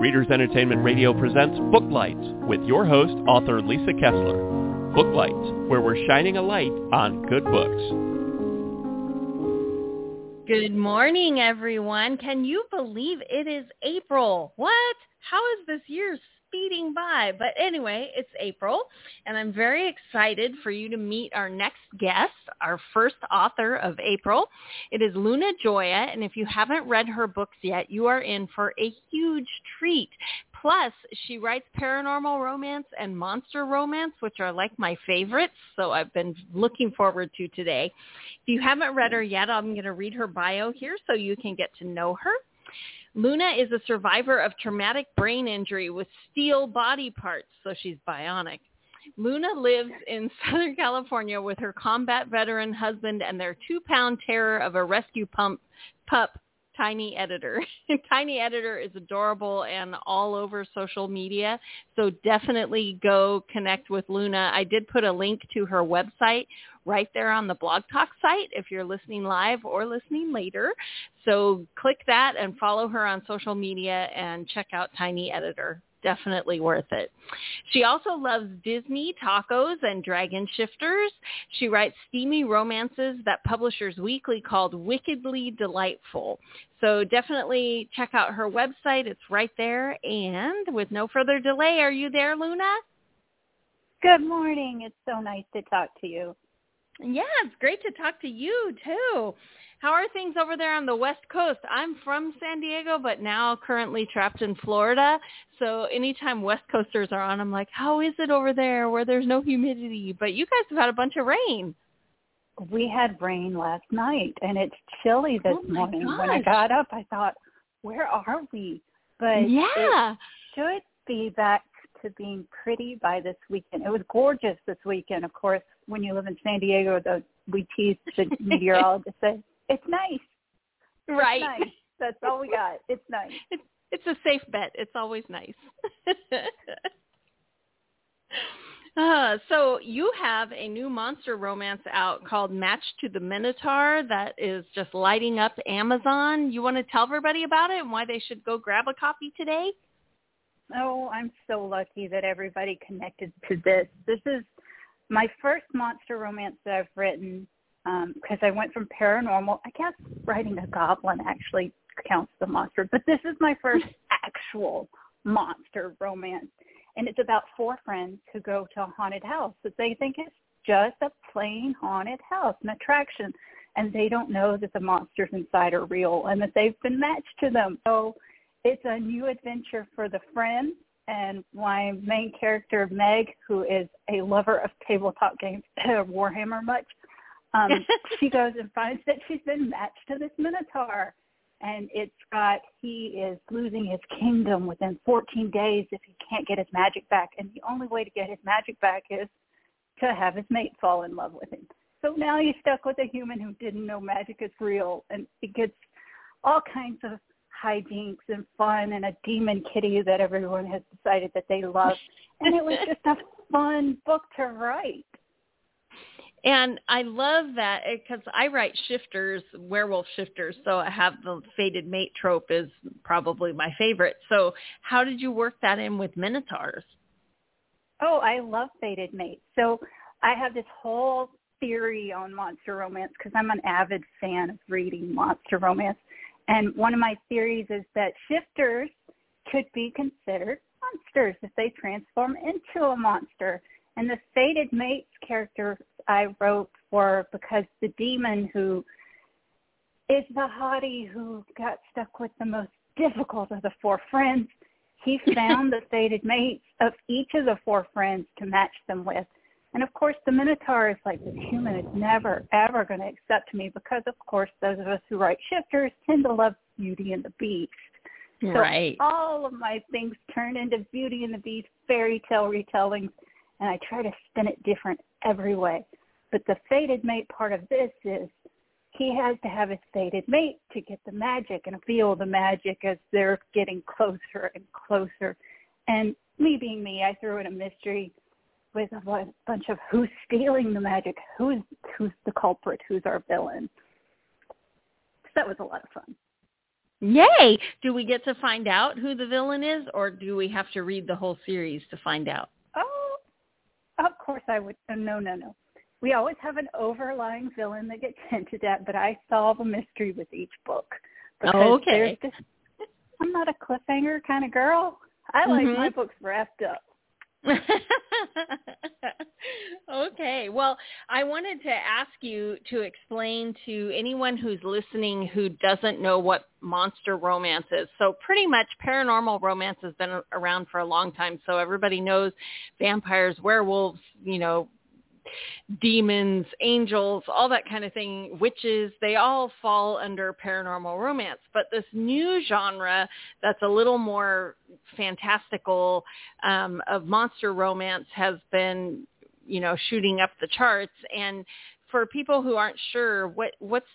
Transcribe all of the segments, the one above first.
Readers Entertainment Radio presents Booklights with your host, author Lisa Kessler. Booklights, where we're shining a light on good books. Good morning, everyone. Can you believe it is April? What? How is this year speeding by. But anyway, it's April, and I'm very excited for you to meet our next guest, our first author of April. It is Luna Joya, and if you haven't read her books yet, you are in for a huge treat. Plus, she writes paranormal romance and monster romance, which are like my favorites, so I've been looking forward to today. If you haven't read her yet, I'm going to read her bio here so you can get to know her. Luna is a survivor of traumatic brain injury with steel body parts, so she's bionic. Luna lives in Southern California with her combat veteran husband and their two-pound terror of a rescue pump, pup, Tiny Editor. Tiny Editor is adorable and all over social media, so definitely go connect with Luna. I did put a link to her website right there on the Blog Talk site if you're listening live or listening later. So click that and follow her on social media and check out Tiny Editor definitely worth it. She also loves Disney, tacos, and dragon shifters. She writes steamy romances that Publishers Weekly called Wickedly Delightful. So definitely check out her website. It's right there. And with no further delay, are you there, Luna? Good morning. It's so nice to talk to you. Yeah, it's great to talk to you too. How are things over there on the West Coast? I'm from San Diego, but now currently trapped in Florida. So anytime West Coasters are on, I'm like, how is it over there where there's no humidity? But you guys have had a bunch of rain. We had rain last night, and it's chilly this oh morning. Gosh. When I got up, I thought, where are we? But yeah, it should be back to being pretty by this weekend. It was gorgeous this weekend. Of course, when you live in San Diego, the, we tease the meteorologist say it's nice. Right. It's nice. That's all we got. It's nice. It's, it's a safe bet. It's always nice. uh, so you have a new monster romance out called Matched to the Minotaur that is just lighting up Amazon. You want to tell everybody about it and why they should go grab a copy today? Oh, I'm so lucky that everybody connected to this. This is my first monster romance that I've written because um, I went from paranormal. I guess writing a goblin actually counts as a monster, but this is my first actual monster romance, and it's about four friends who go to a haunted house that they think is just a plain haunted house, an attraction, and they don't know that the monsters inside are real and that they've been matched to them. So it's a new adventure for the friends and my main character Meg, who is a lover of tabletop games, Warhammer much, um, she goes and finds that she's been matched to this Minotaur. And it's got, he is losing his kingdom within 14 days if he can't get his magic back. And the only way to get his magic back is to have his mate fall in love with him. So now he's stuck with a human who didn't know magic is real. And it gets all kinds of hijinks and fun and a demon kitty that everyone has decided that they love. And it was just a fun book to write. And I love that eh, because I write shifters, werewolf shifters, so I have the fated mate trope is probably my favorite. So how did you work that in with minotaurs? Oh, I love fated mates. So I have this whole theory on monster romance because I'm an avid fan of reading monster romance. And one of my theories is that shifters could be considered monsters if they transform into a monster. And the fated mates character I wrote for because the demon who is the hottie who got stuck with the most difficult of the four friends, he found the fated mates of each of the four friends to match them with. And of course, the Minotaur is like, this human is never, ever going to accept me because, of course, those of us who write shifters tend to love Beauty and the Beast. So right. all of my things turn into Beauty and the Beast fairy tale retellings, and I try to spin it different every way. But the fated mate part of this is he has to have his fated mate to get the magic and feel the magic as they're getting closer and closer. And me being me, I threw in a mystery with a bunch of who's stealing the magic, who's who's the culprit, who's our villain. So that was a lot of fun. Yay! Do we get to find out who the villain is, or do we have to read the whole series to find out? Oh, of course I would. Oh, no, no, no. We always have an overlying villain that gets hinted at, but I solve a mystery with each book. Oh, okay. This, I'm not a cliffhanger kind of girl. I like Mhm. my books wrapped up. Okay. Well, I wanted to ask you to explain to anyone who's listening who doesn't know what monster romance is. So pretty much paranormal romance has been around for a long time. So everybody knows vampires, werewolves, you know, demons, angels, all that kind of thing, witches, they all fall under paranormal romance. But this new genre that's a little more fantastical um, of monster romance has been, you know, shooting up the charts. And for people who aren't sure, what what's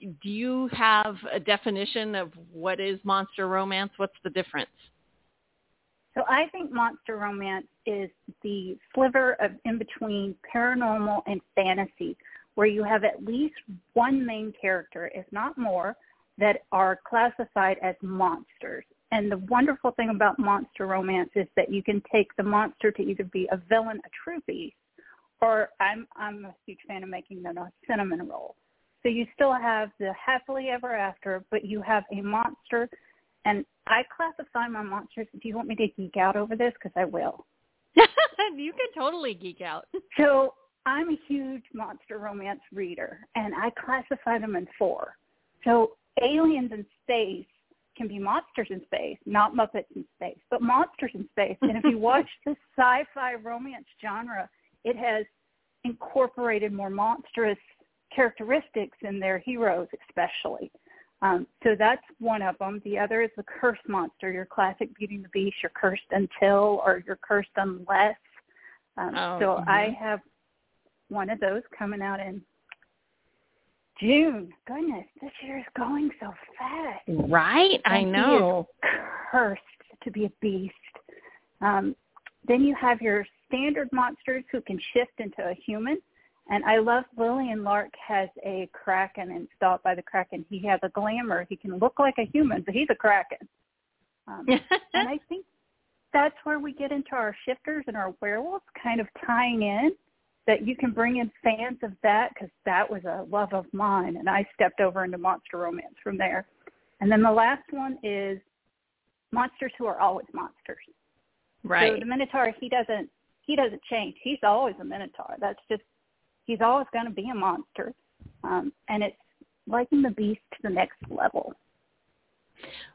do you have a definition of what is monster romance? What's the difference? So I think monster romance is the sliver of in between paranormal and fantasy, where you have at least one main character, if not more, that are classified as monsters. And the wonderful thing about monster romance is that you can take the monster to either be a villain, a true beast, or I'm I'm a huge fan of making them a cinnamon roll. So you still have the happily ever after, but you have a monster and I classify my monsters. Do you want me to geek out over this? Because I will. you can totally geek out. So I'm a huge monster romance reader, and I classify them in four. So aliens in space can be monsters in space, not Muppets in space, but monsters in space. And if you watch the sci-fi romance genre, it has incorporated more monstrous characteristics in their heroes, especially. Um, so that's one of them. The other is the curse monster, your classic Beauty and the Beast, you're cursed until or you're cursed unless. Um, Oh, so mhm. I have one of those coming out in June. Goodness, this year is going so fast. Right? I And is know. cursed to be a beast. Um, then you have your standard monsters who can shift into a human. And I love Lillian Lark has a Kraken installed by the Kraken. He has a glamour. He can look like a human, but he's a Kraken. Um, and I think that's where we get into our shifters and our werewolves kind of tying in that you can bring in fans of that because that was a love of mine and I stepped over into monster romance from there. And then the last one is monsters who are always monsters. right. So the Minotaur he doesn't he doesn't change. He's always a Minotaur. That's just he's always going to be a monster. Um, and it's liking the beast to the next level.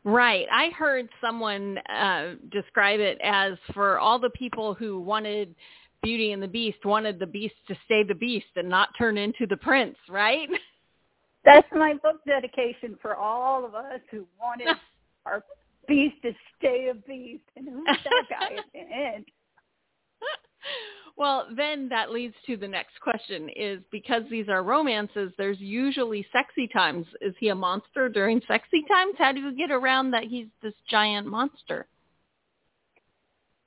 Right. I heard someone uh, describe it as for all the people who wanted Beauty and the Beast, wanted the Beast to stay the Beast and not turn into the Prince, right? That's my book dedication for all of us who wanted our beast to stay a beast. And who's that guy at the end? Well, then that leads to the next question is because these are romances, there's usually sexy times. Is he a monster during sexy times? How do you get around that he's this giant monster?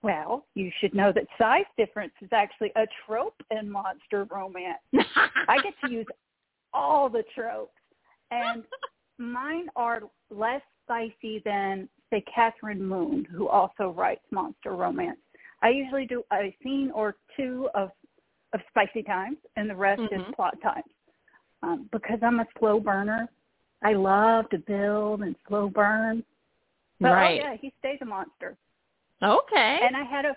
Well, you should know that size difference is actually a trope in monster romance. I get to use all the tropes. And mine are less spicy than, say, Catherine Moon, who also writes monster romance. I usually do a scene or two of of spicy times, and the rest Mhm. is plot times. Um, because I'm a slow burner, I love to build and slow burn. But right. oh yeah, he stays a monster. Okay. And I had a,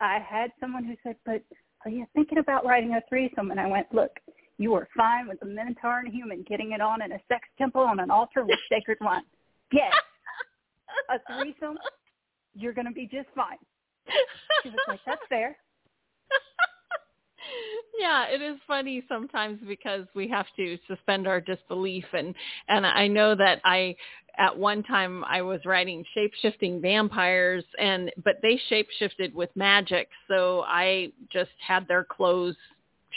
I had someone who said, "But are you thinking about writing a threesome?" And I went, "Look, you are fine with a minotaur and a human getting it on in a sex temple on an altar with sacred wine. Yes, a threesome, you're going to be just fine." She was like, "That's fair." yeah, it is funny sometimes because we have to suspend our disbelief and and I know that I at one time I was writing shape-shifting vampires and but they shape-shifted with magic, so I just had their clothes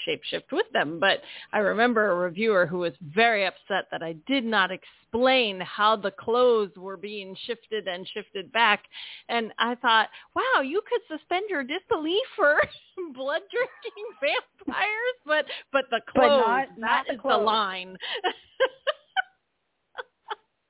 shapeshift with them. But I remember a reviewer who was very upset that I did not explain how the clothes were being shifted and shifted back. And I thought, wow, you could suspend your disbelief for blood drinking vampires, but but the But clothes not- not that the is the line.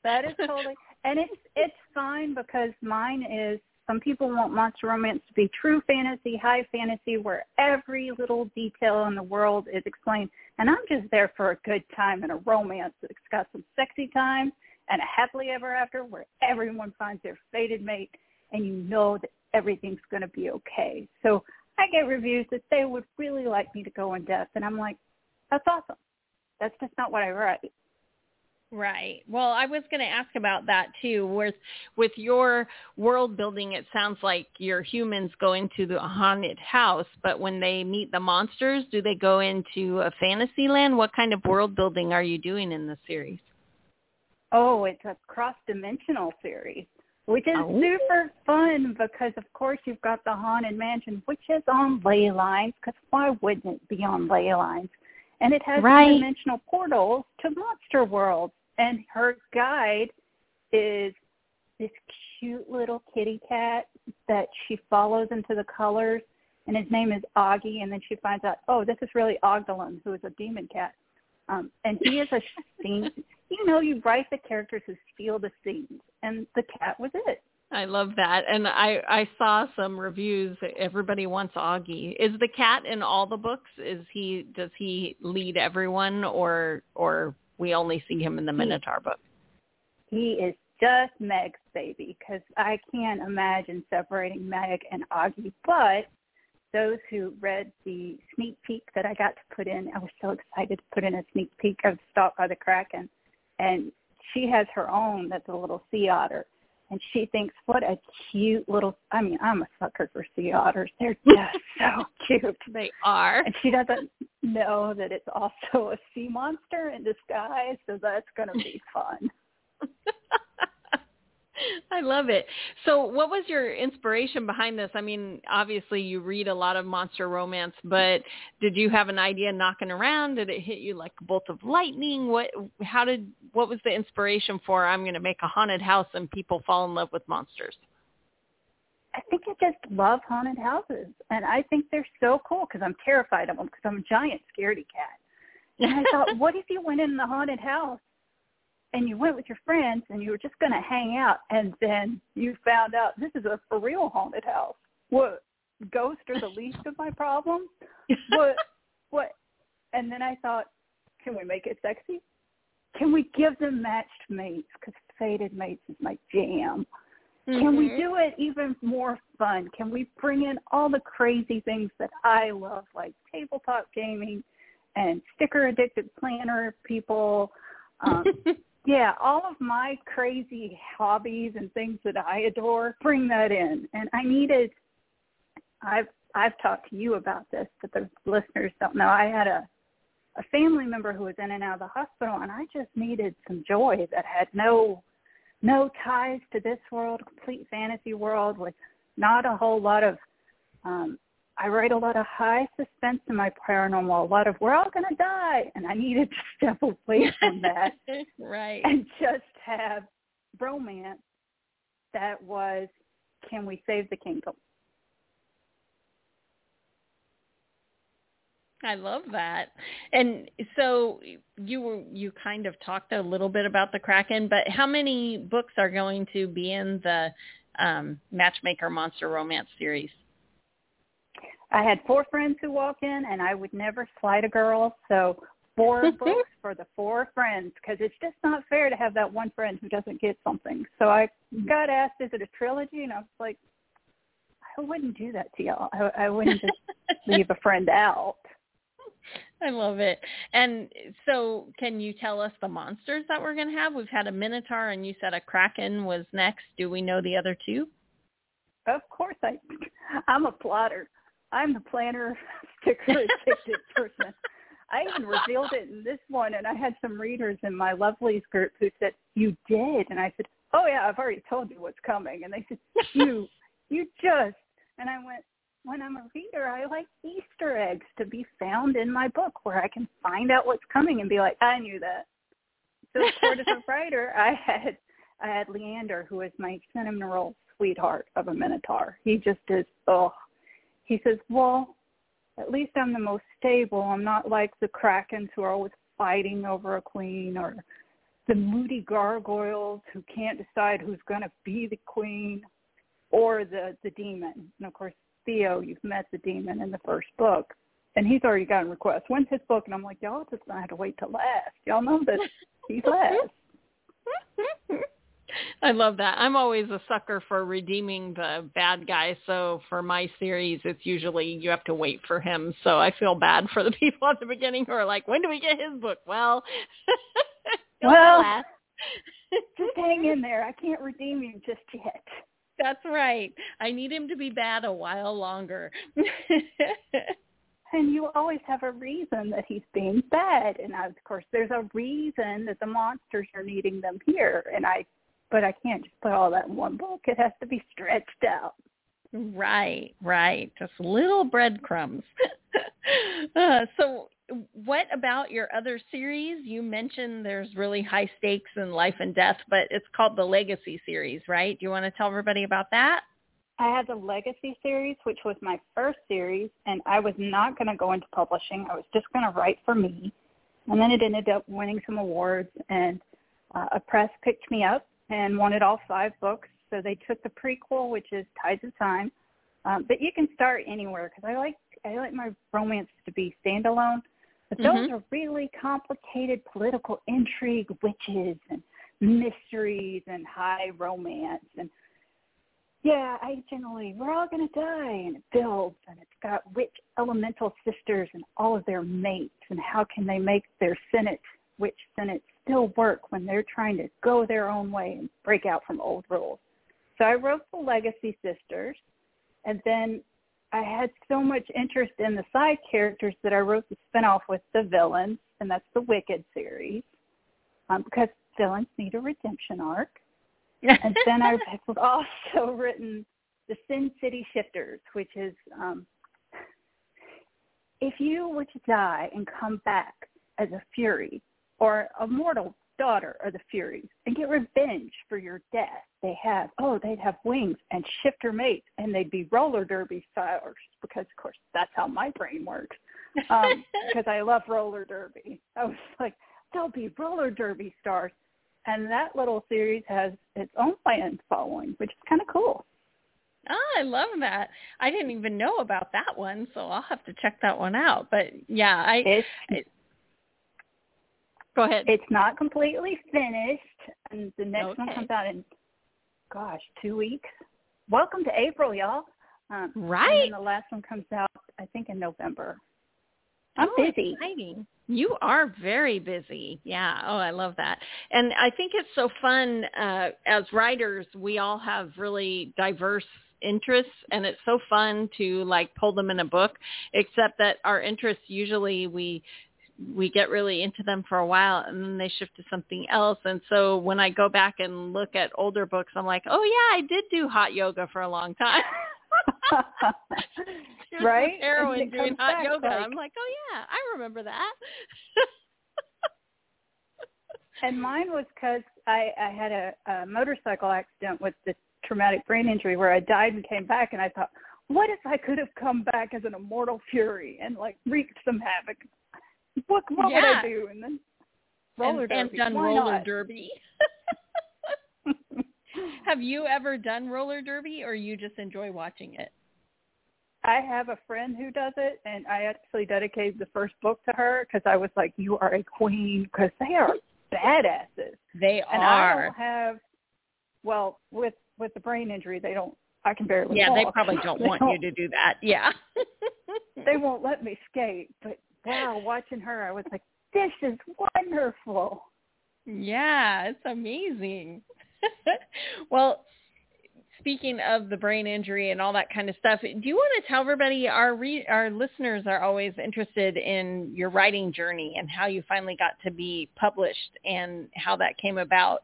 that is totally, and it's it's fine because mine is. Some people want monster romance to be true fantasy, high fantasy, where every little detail in the world is explained. And I'm just there for a good time and a romance that's got some sexy time and a happily ever after where everyone finds their fated mate and you know that everything's going to be okay. So I get reviews that they would really like me to go in depth, and I'm like, that's awesome. That's just not what I write. Right. Well, I was going to ask about that too. With with your world building, it sounds like your humans go into the haunted house, but when they meet the monsters, do they go into a fantasy land? What kind of world building are you doing in the series? Oh, it's a cross-dimensional series, which is oh. super fun because, of course, you've got the haunted mansion, which is on ley lines. Because why wouldn't it be on ley lines? And it has right. dimensional portals to monster worlds. And her guide is this cute little kitty cat that she follows into the colors, and his name is Augie. And then she finds out, oh, this is really Ogdalon, who is a demon cat. Um, and he is a scene you know, you write the characters who steal the scenes, and the cat was it. I love that, and I I saw some reviews. Everybody wants Augie. Is the cat in all the books? Is he does he lead everyone, or or we only see him in the Minotaur book? He is just Meg's baby because I can't imagine separating Meg and Augie. But those who read the sneak peek that I got to put in, I was so excited to put in a sneak peek of Stalked by the Kraken and she has her own that's a little sea otter and she thinks what a cute little i mean i'm a sucker for sea otters. They're just so cute. They are. And she doesn't know that it's also a sea monster in disguise so that's going to be fun I love it. So what was your inspiration behind this? I mean, obviously you read a lot of monster romance, but did you have an idea knocking around? Did it hit you like a bolt of lightning? What how did what was the inspiration for I'm going to make a haunted house and people fall in love with monsters? I think I just love haunted houses, and I think they're so cool because I'm terrified of them because I'm a giant scaredy cat. And I thought, what if you went in the haunted house and you went with your friends and you were just going to hang out and then you found out this is a for real haunted house. What ghosts are the least of my problems? What what and then I thought, can we make it sexy? Can we give them matched mates? Because fated mates is my jam. Mm-hmm. Can we mm-hmm. do it even more fun? Can we bring in all the crazy things that I love, like tabletop gaming and sticker addicted planner people, um, yeah, all of my crazy hobbies and things that I adore, bring that in. And I needed I've I've talked to you about this, but the listeners don't know. I had a a family member who was in and out of the hospital and I just needed some joy that had no no ties to this world, complete fantasy world with not a whole lot of um I write a lot of high suspense in my paranormal, a lot of we're all going to die, and I needed to step away from that, right, and just have romance that was, can we save the kingdom? I love that. And so you were you kind of talked a little bit about the Kraken, but how many books are going to be in the um, Matchmaker Monster Romance series? I had four friends who walk in, and I would never slight a girl. So four books for the four friends because it's just not fair to have that one friend who doesn't get something. So I got asked, "Is it a trilogy?" And I was like, "I wouldn't do that to y'all. I, I wouldn't just leave a friend out." I love it. And so can you tell us the monsters that we're going to have? We've had a Minotaur and you said a Kraken was next. Do we know the other two? Of course I I'm a plotter. I'm the planner sticker addicted person. I even revealed it in this one, and I had some readers in my Lovelies group who said, "You did," and I said, "Oh yeah, I've already told you what's coming." And they said, "You, you just," and I went, "When I'm a reader, I like Easter eggs to be found in my book where I can find out what's coming and be like, I knew that." So, of as a writer, I had I had Leander, who is my cinnamon roll sweetheart of a Minotaur. He just is, oh, he says, well, at least I'm the most stable. I'm not like the Krakens who are always fighting over a queen or the moody gargoyles who can't decide who's going to be the queen or the the demon. And of course, Theo, you've met the demon in the first book, and he's already gotten requests. When's his book? And I'm like, y'all just gonna have to wait till last. Y'all know that he's last. I love that. I'm always a sucker for redeeming the bad guy. So for my series, it's usually you have to wait for him. So I feel bad for the people at the beginning who are like, when do we get his book? Well, well, just hang in there. I can't redeem him just yet. That's right. I need him to be bad a while longer. and you always have a reason that he's being bad and of course there's a reason that the monsters are needing them here and i but i can't just put all that in one book it has to be stretched out right right just little breadcrumbs uh, so what about your other series? You mentioned there's really high stakes in life and death, but it's called the Legacy series, right? Do you want to tell everybody about that? I had the Legacy series, which was my first series, and I was not going to go into publishing. I was just going to write for me. And then it ended up winning some awards, and uh, a press picked me up and wanted all five books. So they took the prequel, which is Tides of Time. Um, but you can start anywhere because I like I like my romance to be standalone. But those mm-hmm. are really complicated political intrigue, witches and mysteries and high romance. And yeah, I generally, we're all going to die. And it builds and it's got witch elemental sisters and all of their mates and how can they make their Senate, witch Senate still work when they're trying to go their own way and break out from old rules. So I wrote the Legacy Sisters and then I had so much interest in the side characters that I wrote the spinoff with the villains, and that's the Wicked series, um, because villains need a redemption arc. and then I've also written the Sin City Shifters, which is um, if you were to die and come back as a Fury or a mortal daughter of the Furies and get revenge for your death. They have, oh, they'd have wings and shifter mates and they'd be roller derby stars because, of course, that's how my brain works. Um, because I love roller derby. I was like, they'll be roller derby stars. And that little series has its own fan following, which is kind of cool. Oh, I love that. I didn't even know about that one, so I'll have to check that one out. But yeah, I it's, Go ahead. It's not completely finished, and the next okay. one comes out in, gosh, two weeks. Welcome to April, y'all. Um, right. And the last one comes out, I think, in November. I'm oh, busy. Exciting. You are very busy. Yeah. Oh, I love that. And I think it's so fun uh, as writers. We all have really diverse interests and it's so fun to like pull them in a book except that our interests usually we we get really into them for a while and then they shift to something else. And so when I go back and look at older books, I'm like, oh yeah, I did do hot yoga for a long time. right? Heroine doing hot yoga. Like... I'm like, oh yeah, I remember that. and mine was because I, I had a, a motorcycle accident with the traumatic brain injury where I died and came back, and I thought, what if I could have come back as an immortal fury and like wreaked some havoc what, what yeah. would I do? And then roller and, derby. And done Why roller not? derby. have you ever done roller derby or you just enjoy watching it? I have a friend who does it, and I actually dedicated the first book to her because I was like, "You are a queen," because they are badasses. They and are. I don't have, well, with with the brain injury, they don't. I can barely. Yeah, walk. they probably don't they want don't, you to do that. Yeah. they won't let me skate, but wow, watching her, I was like, this is wonderful. Yeah, it's amazing. well, speaking of the brain injury and all that kind of stuff, do you want to tell everybody our re- our listeners are always interested in your writing journey and how you finally got to be published and how that came about?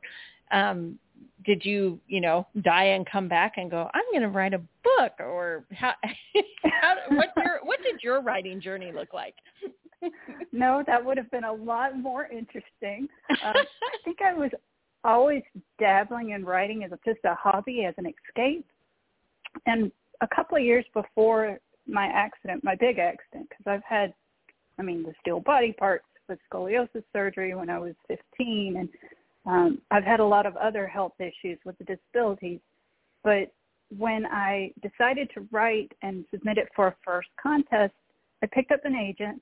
Um, did you, you know, die and come back and go, I'm going to write a book or how, how what your, what did your writing journey look like? no, that would have been a lot more interesting. Um, I think I was always dabbling in writing as a, just a hobby, as an escape. And a couple of years before my accident, my big accident, because I've had, I mean, the steel body parts with scoliosis surgery when I was 15, and Um, I've had a lot of other health issues with the disabilities, but when I decided to write and submit it for a first contest, I picked up an agent,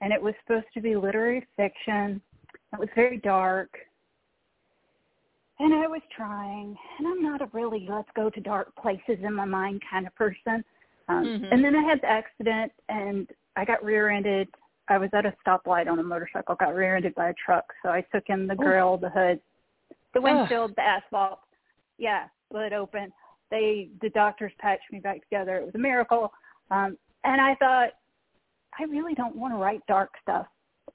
and it was supposed to be literary fiction. It was very dark, and I was trying. And I'm not a really let's go to dark places in my mind kind of person. Um, mm-hmm. And then I had the accident, and I got rear-ended. I was at a stoplight on a motorcycle, got rear-ended by a truck. So I took in the grill, the hood, the windshield, Ugh. the asphalt. Yeah, split open they the doctors patched me back together. It was a miracle. Um, and I thought, I really don't want to write dark stuff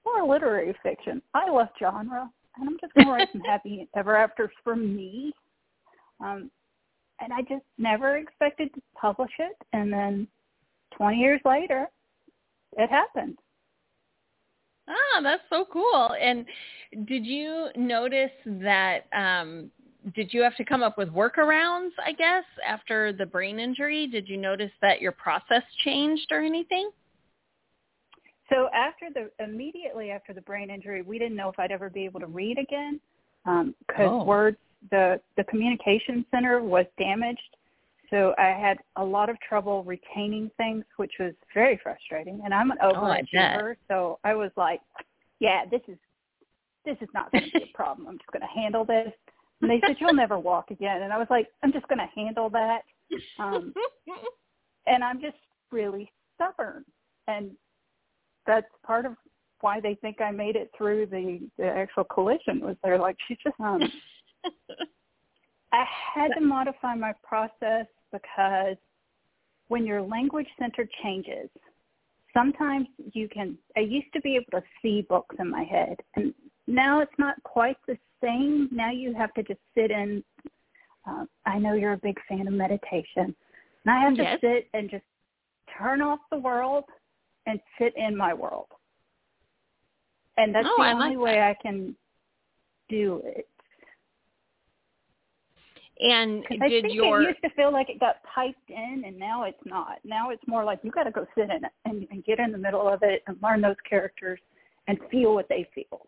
or literary fiction. I love genre, and I'm just going to write some happy ever afters for me. Um, and I just never expected to publish it. And then 20 years later, it happened. Ah, that's so cool. And did you notice that um, did you have to come up with workarounds, I guess, after the brain injury? Did you notice that your process changed or anything? So after the immediately after the brain injury, we didn't know if I'd ever be able to read again because um, oh. words the the communication center was damaged. So I had a lot of trouble retaining things, which was very frustrating. And I'm an oh, overachiever, oh, so I was like, "Yeah, this is this is not going to be a problem. I'm just going to handle this." And they said, you'll never walk again. And I was like, I'm just going to handle that. Um, and I'm just really stubborn. And that's part of why they think I made it through the, the actual collision was they're like, she's just, um, I had to modify my process because when your language center changes, sometimes you can, I used to be able to see books in my head and now it's not quite the same. Now you have to just sit in. Uh, I know you're a big fan of meditation, and I have yes. to sit and just turn off the world and sit in my world. And that's oh, the I only like way. I can do it. And I did think your it used to feel like it got piped in, and now it's not. Now it's more like you got to go sit in it and, and get in the middle of it and learn those characters and feel what they feel.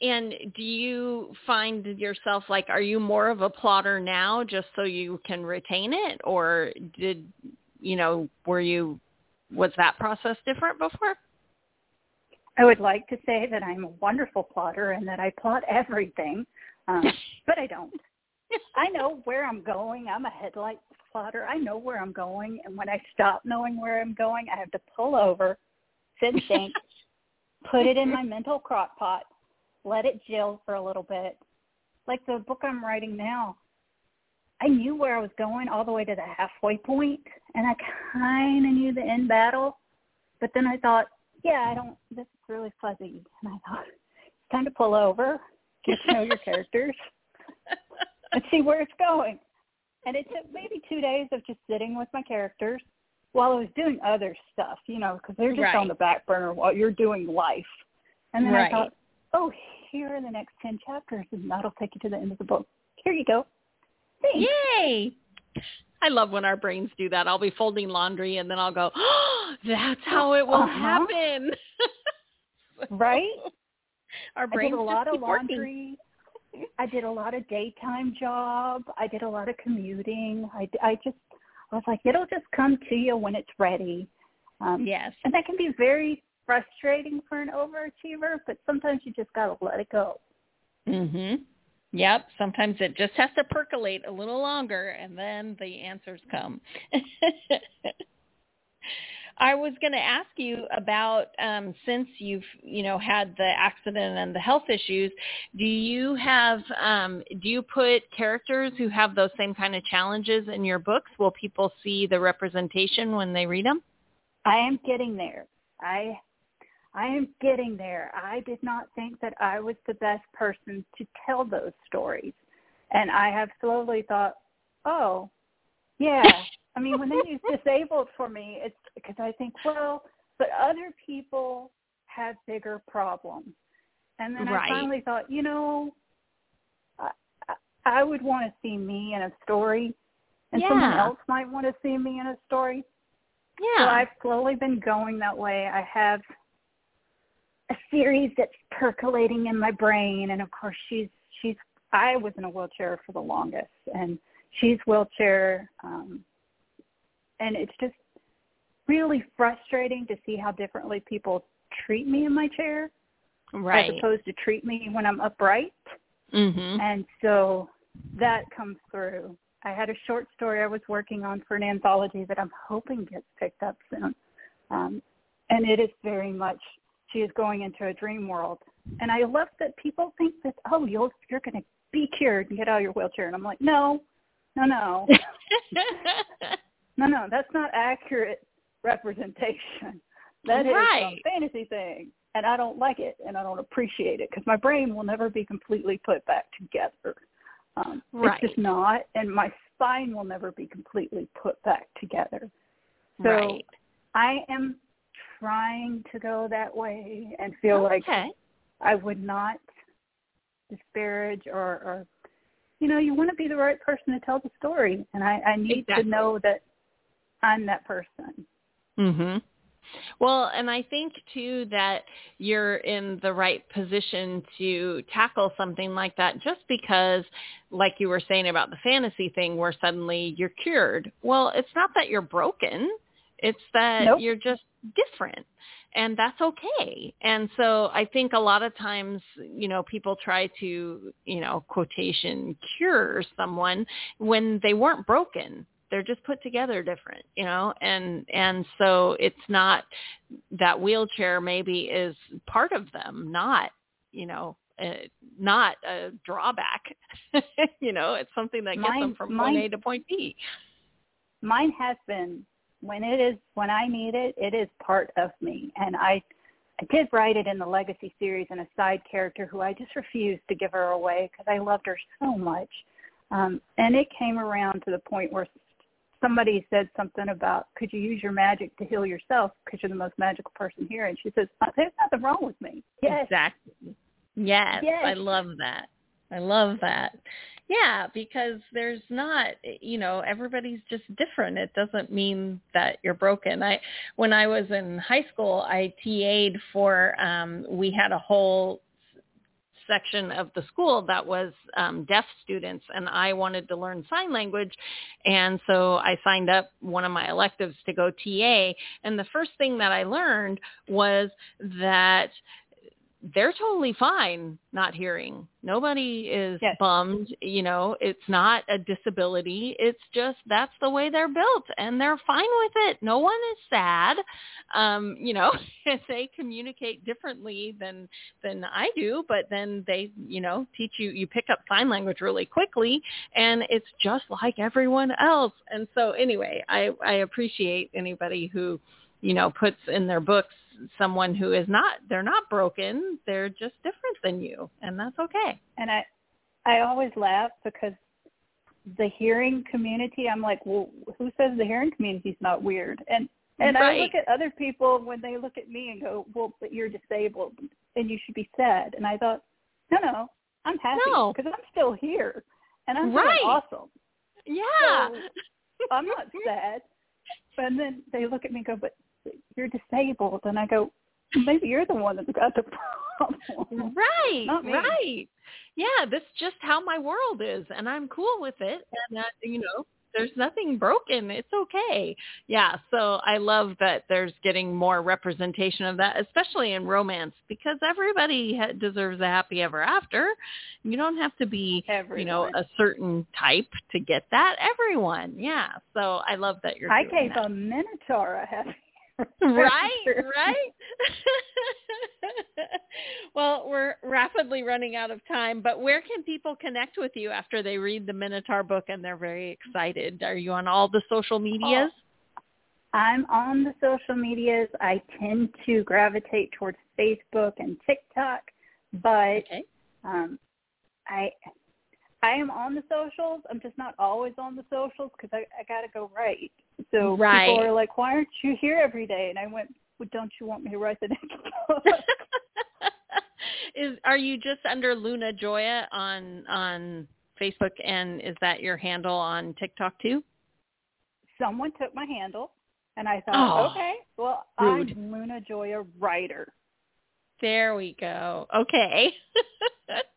And do you find yourself like, are you more of a plotter now just so you can retain it? Or did, you know, were you, was that process different before? I would like to say that I'm a wonderful plotter and that I plot everything, um, but I don't. I know where I'm going. I'm a headlight plotter. I know where I'm going, and when I stop knowing where I'm going, I have to pull over, sit think, put it in my mental crock pot, let it gel for a little bit. Like the book I'm writing now, I knew where I was going all the way to the halfway point, and I kind of knew the end battle. But then I thought, yeah, I don't. This is really fuzzy, and I thought it's time to pull over, get to know your characters, and see where it's going. And it took maybe two days of just sitting with my characters while I was doing other stuff, you know, because they're just right. on the back burner while you're doing life. And then right. I thought, oh, here are the next 10 chapters, and that'll take you to the end of the book. Here you go. Thanks. Yay! I love when our brains do that. I'll be folding laundry, and then I'll go, oh, that's how it will uh-huh. happen. right? Our brains I did a lot of laundry. I did a lot of daytime job. I did a lot of commuting. I, I just, I was like, it'll just come to you when it's ready. Um, yes. And that can be very frustrating for an overachiever, but sometimes you just got to let it go. Mhm. Yep, sometimes it just has to percolate a little longer and then the answers come. I was going to ask you about um, since you've you know had the accident and the health issues, do you have um, do you put characters who have those same kind of challenges in your books? Will people see the representation when they read them? I am getting there. I I am getting there. I did not think that I was the best person to tell those stories. And I have slowly thought, oh, yeah. I mean, when they use disabled for me, it's because I think, well, but other people have bigger problems. And then right. I finally thought, you know, I, I would want to see me in a story, and yeah. someone else might want to see me in a story. Yeah. So I've slowly been going that way. I have a series that's percolating in my brain and of course she's she's I was in a wheelchair for the longest and she's wheelchair um and it's just really frustrating to see how differently people treat me in my chair right. as opposed to treat me when I'm upright. Mhm. And so that comes through. I had a short story I was working on for an anthology that I'm hoping gets picked up soon. Um, and it is very much she is going into a dream world. And I love that people think that oh you'll you're going to be cured and get out of your wheelchair. And I'm like no, no, no, no, no. That's not accurate representation. That is Right. some fantasy thing, and I don't like it, and I don't appreciate it because my brain will never be completely put back together. Um, Right. It's just not, and my spine will never be completely put back together. So right. I am trying to go that way and feel like. I would not disparage or, or you know, you want to be the right person to tell the story, and I, I need Exactly. to know that I'm that person. Mhm. Well, and I think too that you're in the right position to tackle something like that just because like you were saying about the fantasy thing where suddenly you're cured. Well, it's not that you're broken. It's that Nope. you're just different. And that's okay. And so I think a lot of times, you know, people try to, you know, quotation cure someone when they weren't broken they're just put together different you know and and so it's not that wheelchair maybe is part of them not you know uh, not a drawback you know it's something that gets them from mine- point a to point b Mine has been when it is when I need it, it is part of me, and I. I did write it in the Legacy series and a side character who I just refused to give her away because I loved her so much. Um, and it came around to the point where somebody said something about, could you use your magic to heal yourself? Because you're the most magical person here? And she says, "Uh, there's nothing wrong with me. Yes, exactly. Yes, Yes. i love that. I love that. Yeah because there's not you know everybody's just different. It doesn't mean that you're broken. I when i was in high school i ta'd for um we had a whole section of the school that was um, deaf students and I wanted to learn sign language and so I signed up one of my electives to go TA and the first thing that I learned was that they're totally fine not hearing. Nobody is Yes. bummed, you know, it's not a disability. It's just that's the way they're built and they're fine with it. No one is sad. Um, you know, they communicate differently than than I do, but then they, you know, teach you you pick up sign language really quickly and it's just like everyone else. And so anyway, I I appreciate anybody who you know, puts in their books someone who is not they're not broken they're just different than you and that's okay and I I always laugh because the hearing community, I'm like, well, who says the hearing community's not weird? And and I look at other people when they look at me and go, well, but you're disabled and you should be sad. And I thought, no, no, I'm happy No. because I'm still here and I'm Right. awesome. yeah So, I'm not sad. And then they look at me and go, but you're disabled. And I go, maybe you're the one that's got the problem. right right. Yeah this is just how my world is and i'm cool with it. And uh, you know there's nothing broken. It's okay. Yeah so i love that there's getting more representation of that especially in romance because everybody ha- deserves a happy ever after. You don't have to be you know a certain type to get that. Everyone. Yeah so i love that you're I gave that. a minotaur a happy right right. Well we're rapidly running out of time but where can people connect with you after they read the minotaur book and they're very excited? Are you on all the social medias? I'm on the social medias. I tend to gravitate towards Facebook and TikTok, but okay. um, I I am on the socials. I'm just not always on the socials because I, I got to go write. So Right. people are like, "Why aren't you here every day?" And I went, well, "Don't you want me to write the next book?" is are you just under luna joya on on facebook and is that your handle on tiktok too Someone took my handle, and I thought, Oh, "Okay, well, rude. I'm Luna Joya writer." There we go. Okay.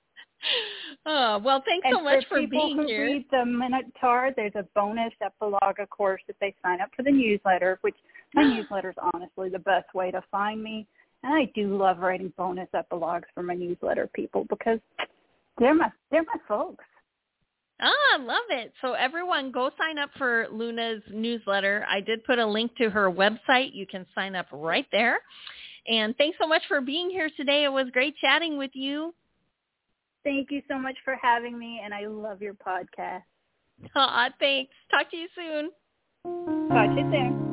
oh, well, thanks and so much for, for being who here. Read the Minotaur, there's a bonus epilogue, of course, if they sign up for the newsletter, which my newsletter is honestly the best way to find me. And I do love writing bonus epilogues for my newsletter people because they're my they're my folks. Ah, I love it. So everyone go sign up for Luna's newsletter. I did put a link to her website. You can sign up right there. And thanks so much for being here today. It was great chatting with you. Thank you so much for having me, and I love your podcast. Ah, thanks. Talk to you soon. Talk to you soon.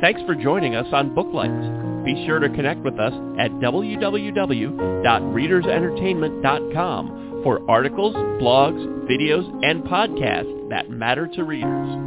Thanks for joining us on Booklights. Be sure to connect with us at www.readersentertainment.com for articles, blogs, videos, and podcasts that matter to readers.